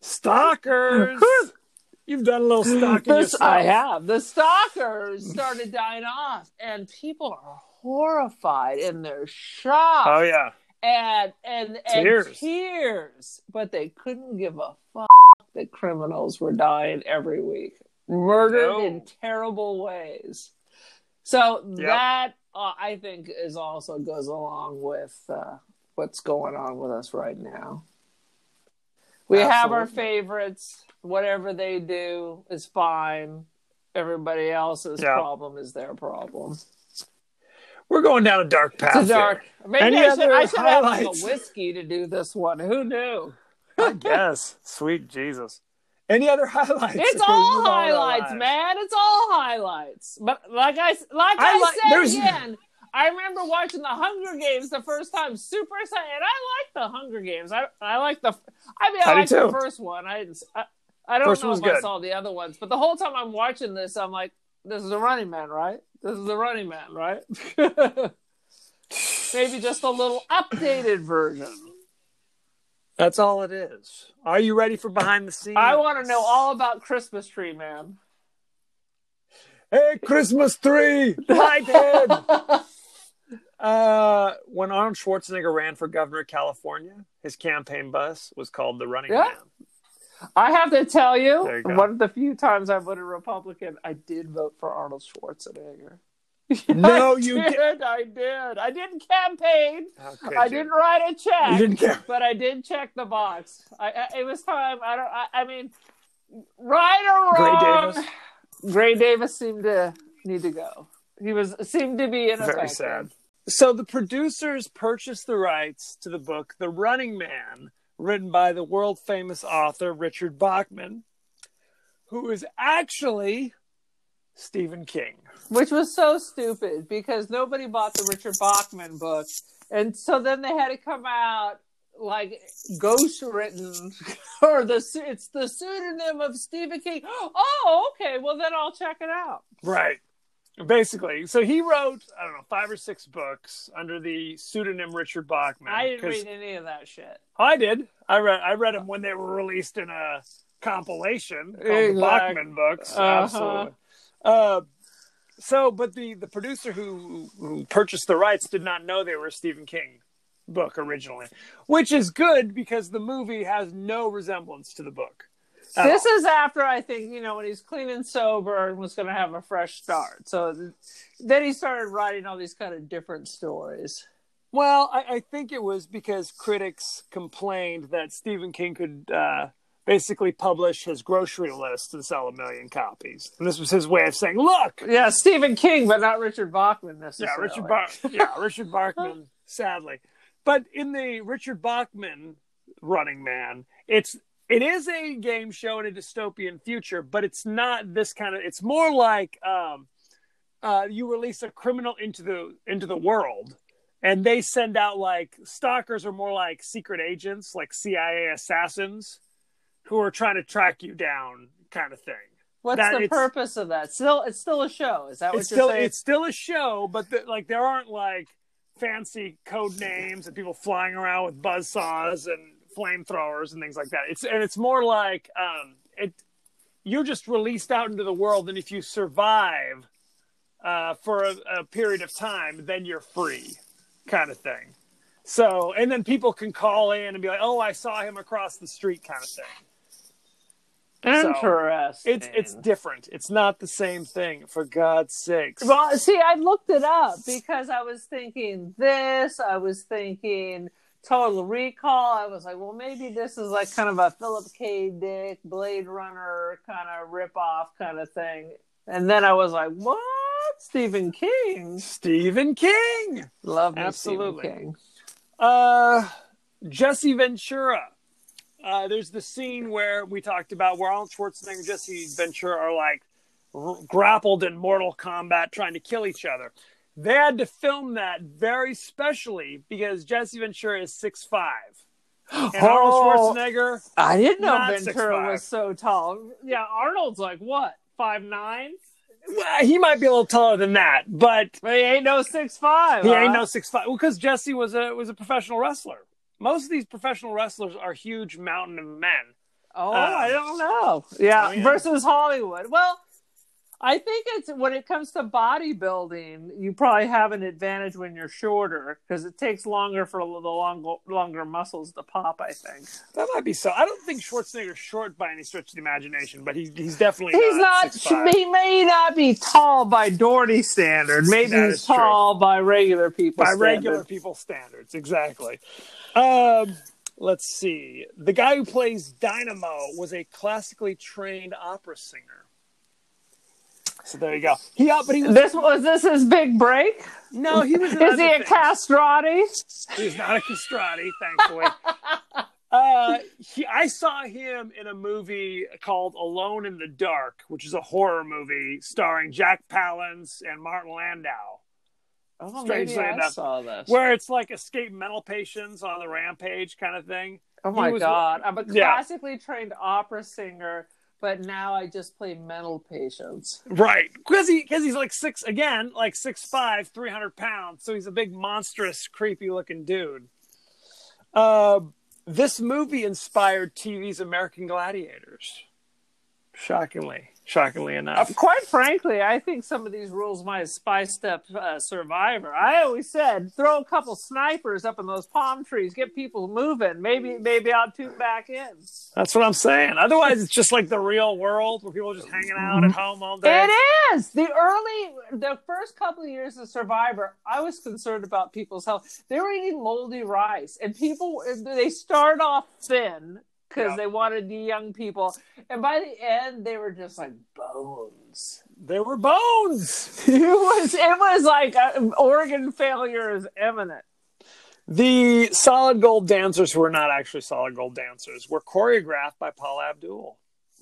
Stalkers. You've done a little stalking. I have the stalkers started dying off, and people are horrified and they're shocked Oh yeah. and and and Tears. tears, but they couldn't give a fuck that criminals were dying every week, murdered No. in terrible ways. So Yep. that uh, I think is also goes along with uh, what's going on with us right now. We have our favorites. Whatever they do is fine. Everybody else's Yeah. problem is their problem. We're going down a dark path. It's a dark. Maybe Any I should, I should have a whiskey to do this one. Who knew? I guess. Sweet Jesus. Any other highlights? It's all move on with our highlights, man. It's all highlights. But like I like I I, like- said there's- again, I remember watching the Hunger Games the first time, super excited. And I like the Hunger Games. I I like the. I mean, I, I like the first one. I didn't. I, I don't First know if was I saw the other ones, but the whole time I'm watching this, I'm like, this is the Running Man, right? This is the Running Man, right? Maybe just a little updated version. That's all it is. Are you ready for behind the scenes? I want to know all about Christmas Tree Man. Hey, Christmas tree, lighthead. uh, when Arnold Schwarzenegger ran for governor of California, his campaign bus was called the Running Yeah. Man. I have to tell you, you one of the few times I voted Republican, I did vote for Arnold Schwarzenegger. No, I you did. I did. I didn't campaign. I you? didn't write a check. You didn't care. but I did check the box. I, I it was time. I don't. I, I mean, right or Gray wrong, Davis. Gray Davis seemed to need to go. He was seemed to be ineffective. Very sad. So the producers purchased the rights to the book The Running Man, written by the world famous author Richard Bachman, who is actually Stephen King. which was so stupid because nobody bought the Richard Bachman book, and so then they had to come out like ghost written or the it's the pseudonym of Stephen King. Oh, okay. Well, then I'll check it out. Right. Basically, so he wrote I don't know five or six books under the pseudonym Richard Bachman. I didn't read any of that shit. I did. I read. I read them when they were released in a compilation called the Bachman books. Uh-huh. Absolutely. Uh, so, but the the producer who who purchased the rights did not know they were a Stephen King book originally, which is good because the movie has no resemblance to the book. This all. is after I think you know when he's clean and sober and was going to have a fresh start. So th- then he started writing all these kind of different stories. Well, I, I think it was because critics complained that Stephen King could uh, basically publish his grocery list and sell a million copies. And this was his way of saying, look, Yeah, Stephen King, but not Richard Bachman necessarily." yeah. Richard Bar- yeah, Richard Bachman, sadly. But in the Richard Bachman Running Man, it's it is a game show in a dystopian future, but it's not this kind of. It's more like um, uh, you release a criminal into the into the world, and they send out like stalkers are more like secret agents, like CIA assassins, who are trying to track you down, kind of thing. What's that the purpose of that? Still, it's still a show. Is that what you're still saying? it's still a show, but the, like there aren't like fancy code names and people flying around with buzz saws and flamethrowers and things like that. It's and it's more like um, it you're just released out into the world, and if you survive uh, for a, a period of time, then you're free, kind of thing. So, and then people can call in and be like, "Oh, I saw him across the street," kind of thing. Interesting. It's it's different. It's not the same thing. For God's sakes. Well, see, I looked it up because I was thinking this. I was thinking Total Recall. I was like, well, maybe this is like kind of a Philip K. Dick Blade Runner kind of rip off kind of thing. And then I was like, what? Stephen King? Stephen King. Love me, Absolutely. Stephen King. Uh, Jesse Ventura. Uh, there's the scene where we talked about where Arnold Schwarzenegger and Jesse Ventura are like r- grappled in Mortal Kombat trying to kill each other. They had to film that very specially because Jesse Ventura is six five, and Oh. Arnold Schwarzenegger. I didn't know Not Ventura 6'5". was so tall. Yeah, Arnold's like what? Five nine? Well, he might be a little taller than that, but But he ain't no six five. he ain't no six five. Well, because Jesse was a was a professional wrestler. Most of these professional wrestlers are huge mountain of men. Oh, Uh, I don't know. Yeah, oh, yeah. versus Hollywood. Well, I think it's when it comes to bodybuilding, you probably have an advantage when you're shorter because it takes longer for the longer longer muscles to pop. I think That might be so. I don't think Schwarzenegger's short by any stretch of the imagination, but he, he's definitely he's not. 6'5". He may not be tall by Doherty standard. Maybe he's is true. tall by regular people. by standard. regular people standards. Exactly. Um, let's see. The guy who plays Dynamo was a classically trained opera singer. So there you go. He, uh, but he was This was this his big break. no, he was. Is he a things. castrati? He's not a castrati, thankfully. uh, he, I saw him in a movie called Alone in the Dark, which is a horror movie starring Jack Palance and Martin Landau, Oh, Strangely maybe I enough, saw this. where it's like escape mental patients on the rampage kind of thing. Oh my was- god! I'm a yeah. classically trained opera singer, but now I just play mental patients. Right, because he because he's like six again, like six five, three hundred pounds. So he's a big, monstrous, creepy looking dude. Uh, this movie inspired TV's American Gladiators. Shockingly, shockingly enough. Uh, quite frankly, I think some of these rules might have spiced up uh, Survivor. I always said throw a couple snipers up in those palm trees, get people moving. Maybe maybe I'll tune back in. That's what I'm saying. Otherwise, it's just like the real world where people are just hanging out at home all day. It is the early, the first couple of years of Survivor. I was concerned about people's health. They were eating moldy rice, and people they start off thin because Yeah. they wanted the young people, and by the end they were just like bones. There were bones. It was it was like uh, organ failure is imminent. The solid gold dancers, who were not actually solid gold dancers, were choreographed by Paula Abdul.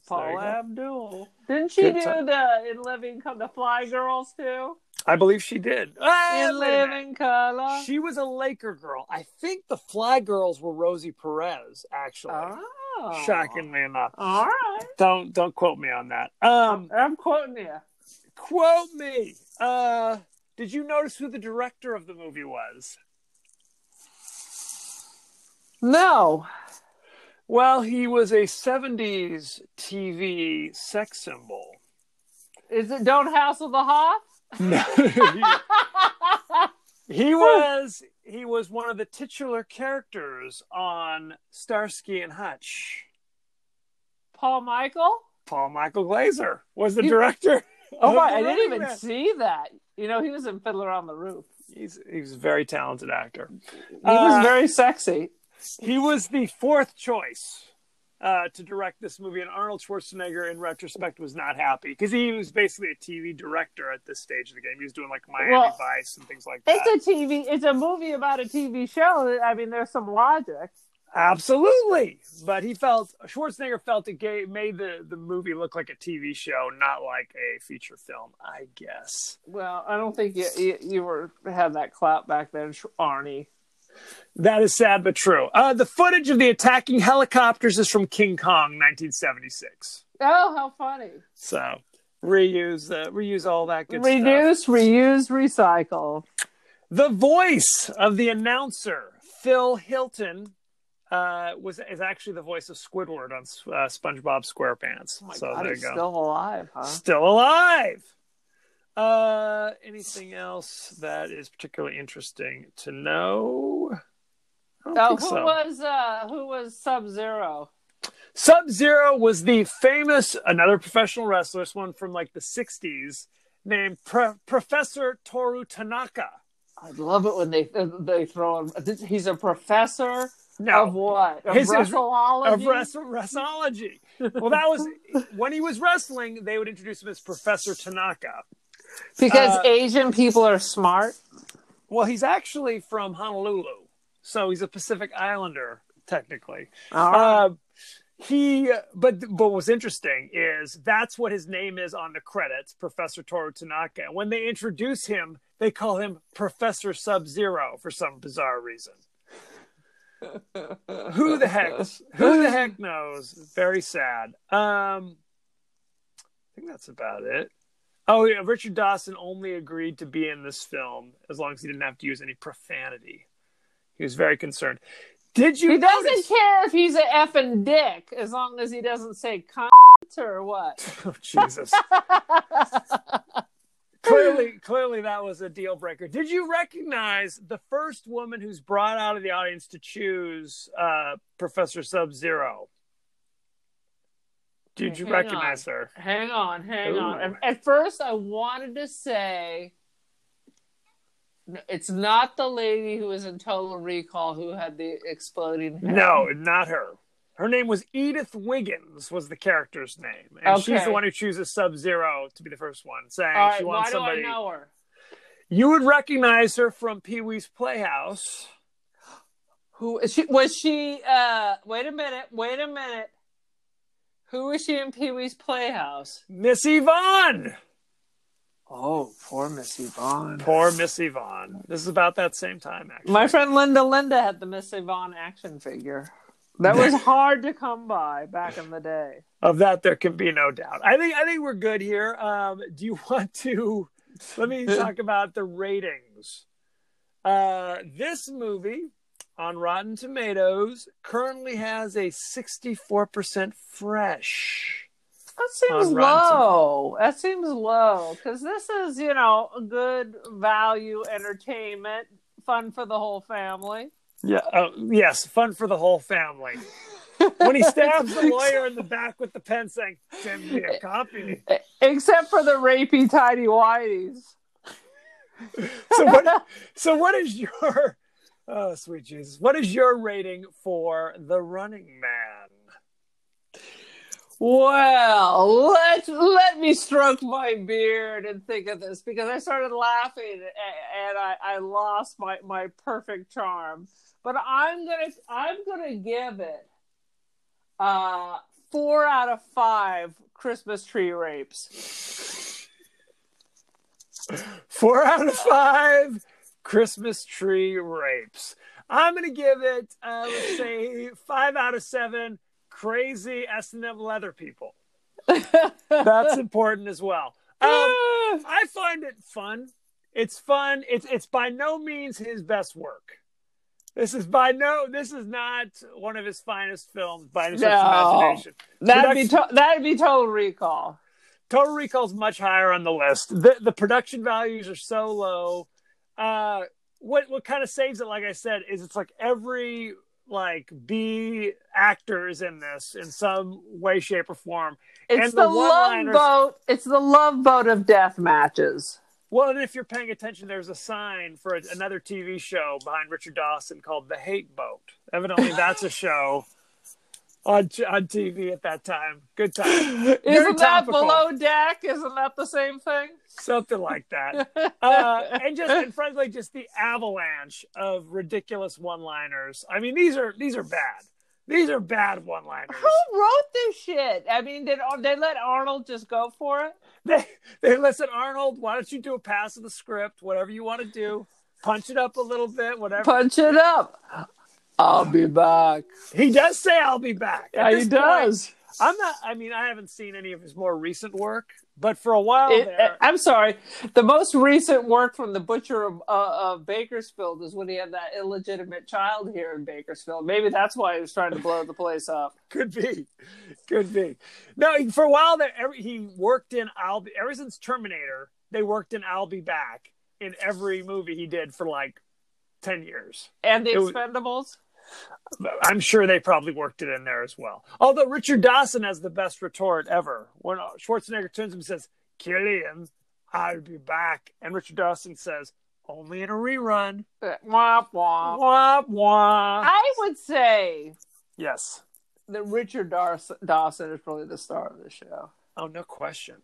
Paul. Abdul. Didn't she Good do time. the In Living Come the Fly Girls too? I believe she did. Ah, In wait a minute. Living Color. She was a Laker girl. I think the Fly Girls were Rosie Perez, actually. Oh. Shockingly enough. All right. Don't don't quote me on that. Um, I'm quoting you. quote me. Uh, did you notice who the director of the movie was? No. Well, he was a '70s TV sex symbol. Is it Don't Hassle the Hoff? No, he, he was he was one of the titular characters on Starsky and Hutch. Paul Michael? Paul Michael Glaser was the He- director. Oh my! I didn't even Man. see that. You know, he was in Fiddler on the Roof. He's he's a very talented actor. He Uh, was very sexy. He was the fourth choice uh, to direct this movie, and Arnold Schwarzenegger, in retrospect, was not happy because he was basically a TV director at this stage of the game. He was doing like Miami Well, Vice and things like that. It's a TV. It's a movie about a TV show. I mean, there's some logic. Absolutely, but he felt Schwarzenegger felt it gave, made the the movie look like a TV show, not like a feature film. I guess Well, I don't think you you, you were had that clout back then, Arnie. That is sad but true. Uh, the footage of the attacking helicopters is from King Kong, 1976. Oh, how funny! So reuse uh, reuse all that good stuff. Reduce, reuse, recycle. The voice of the announcer, Phil Hilton, uh, was is actually the voice of Squidward on uh, SpongeBob SquarePants. Oh my so God, there you go. still alive, huh? Still alive. Uh, anything else that is particularly interesting to know? Oh, who so. was uh who was Sub Zero? Sub Zero was the famous another professional wrestler, this one from like the '60s, named Pro- Professor Toru Tanaka. I love it when they they throw him. He's a professor No, of what? Of His- his- wrestleology? of wrest- wrestleology. Well, that was when he was wrestling. They would introduce him as Professor Tanaka. Because uh, Asian people are smart. Well, he's actually from Honolulu, so he's a Pacific Islander technically. Right. Uh, he, but but what's interesting is that's what his name is on the credits, Professor Toru Tanaka. When they introduce him, they call him Professor Sub Zero for some bizarre reason. who the heck? Who the heck knows? Very sad. Um, I think that's about it. Oh yeah, Richard Dawson only agreed to be in this film as long as he didn't have to use any profanity. He was very concerned. Did you? he doesn't care if he's an effing dick as long as he doesn't say cunt or what. Oh, Jesus. clearly, clearly that was a deal breaker. Did you recognize the first woman who's brought out of the audience to choose uh, Professor Sub Zero? Did you Hang recognize on. her? Hang on, hang Ooh. on. At, first, I wanted to say it's not the lady who was in Total Recall who had the exploding head. No, not her. Her name was Edith Wiggins. Was the character's name, and she's the one who chooses Sub Zero to be the first one, saying right, she why wants do somebody. I know her? You would recognize her from Pee Wee's Playhouse. Who is she? Was she? Uh, wait a minute. Wait a minute. Who was she in Pee Wee's Playhouse? Miss Yvonne. Oh, poor Miss Yvonne. Poor Miss Yvonne. This is about that same time, actually. My friend Linda Linda had the Miss Yvonne action figure. That was hard to come by back in the day. of that, there can be no doubt. I think I think we're good here. Um, do you want to? Let me talk about the ratings. Uh, this movie on Rotten Tomatoes currently has a sixty-four percent fresh. That seems low. That seems low because this is, you know, a good value entertainment, fun for the whole family. Yeah. Oh, yes, fun for the whole family. When he stabs the lawyer in the back with the pen, saying, "Send me a eh, copy." Eh, except for the rapey tidy whities. so what so what is your oh sweet jesus what is your rating for the running man Well, let let me stroke my beard and think of this because I started laughing and I, I lost my, my perfect charm. But I'm gonna I'm gonna give it uh four out of five Christmas tree rapes. four out of five christmas tree rapes i'm gonna give it uh, let's say five out of seven crazy s&m leather people that's important as well um, i find it fun it's fun it's it's by no means his best work this is by no this is not one of his finest films by any stretch of No. imagination that'd be to- that'd be total recall. Total Recall's much higher on the list. The the production values are so low. Uh, what what kind of saves it, like I said, is it's like every like B actors in this in some way, shape, or form. It's And the, the love boat. It's the love boat of death matches. Well, and if you're paying attention, there's a sign for another TV show behind Richard Dawson called The Hate Boat. Evidently, that's a show on on TV at that time. Good time. Very Isn't that topical. below deck? Isn't that the same thing? something like that. Uh, and just and frankly, just the avalanche of ridiculous one-liners. I mean, these are these are bad. These are bad one-liners. Who wrote this shit? I mean, did they let Arnold just go for it? They they listen, Arnold. Why don't you do a pass of the script? Whatever you want to do, punch it up a little bit. Whatever. Punch it up. I'll be back. He does say, "I'll be back." At Yeah, he this point, does. I'm not. I mean, I haven't seen any of his more recent work, but for a while It- there, I'm sorry. The most recent work from the butcher of, uh, of Bakersfield is when he had that illegitimate child here in Bakersfield. Maybe that's why he was trying to blow the place up. Could be, could be. No, for a while there, every, he worked in I'll be ever since Terminator. They worked in I'll be back in every movie he did for like ten years. And the It was- Expendables. I'm sure they probably worked it in there as well. Although Richard Dawson has the best retort ever when Schwarzenegger turns him and says, "Killian, I'll be back," and Richard Dawson says, "Only in a rerun." Uh, Wah, wah. Wah wah. I would say Yes. that Richard Dawson, Dawson is probably the star of the show. Oh, no question.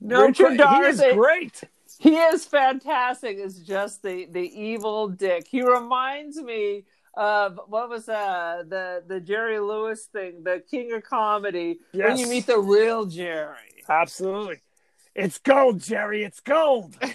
No, Richard he is great. He is fantastic. It's just the the evil dick. He reminds me of what was uh the the Jerry Lewis thing, the King of Comedy, when you meet the real Jerry. Absolutely. It's gold, Jerry. It's gold.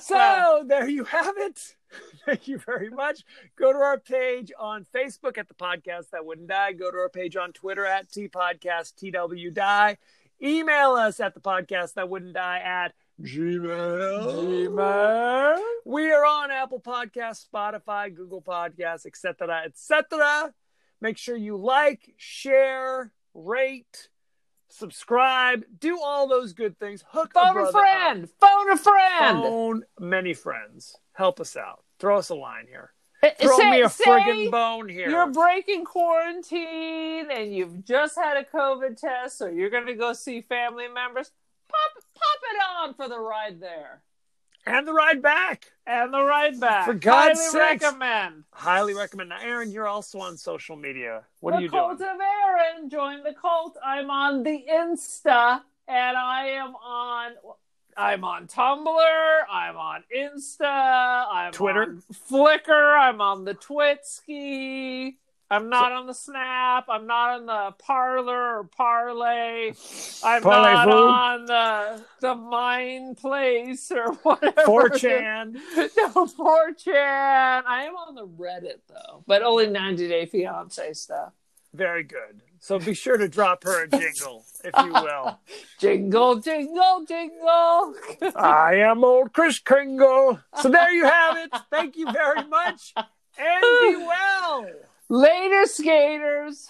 So there you have it. Thank you very much. Go to our page on Facebook at the podcast that wouldn't die. Go to our page on Twitter at T Podcast TW Die. Email us at the podcast that wouldn't die at Gmail. Gmail. We are on Apple Podcasts, Spotify, Google Podcasts, etc., etc. Make sure you like, share, rate, subscribe, do all those good things. Hook Phone a brother up. friend. Phone a friend. Phone many friends. Help us out. Throw us a line here. Uh, Throw say- me a say friggin' bone here. You're breaking quarantine and you've just had a COVID test, so you're going to go see family members. Pop, pop it on for the ride there and the ride back. and the ride back. For God's Highly sakes. recommend. Highly recommend. Now, Erin, you're also on social media. What the are you cult doing? of Erin. Join the cult. I'm on the Insta and I am on. I'm on Tumblr. I'm on Insta. I'm Twitter? on Flickr. I'm on the Twitski. I'm not on the Snap. I'm not on the Parler or Parlay. I'm not Parlez-vous? on the the Mind Place or whatever. 4chan. No, 4chan. I am on the Reddit though, but only 90 Day Fiance stuff. Very good. So be sure to drop her a jingle, if you will. Jingle, jingle, jingle. I am old Kris Kringle. So there you have it. Thank you very much. And be well. Later, skaters.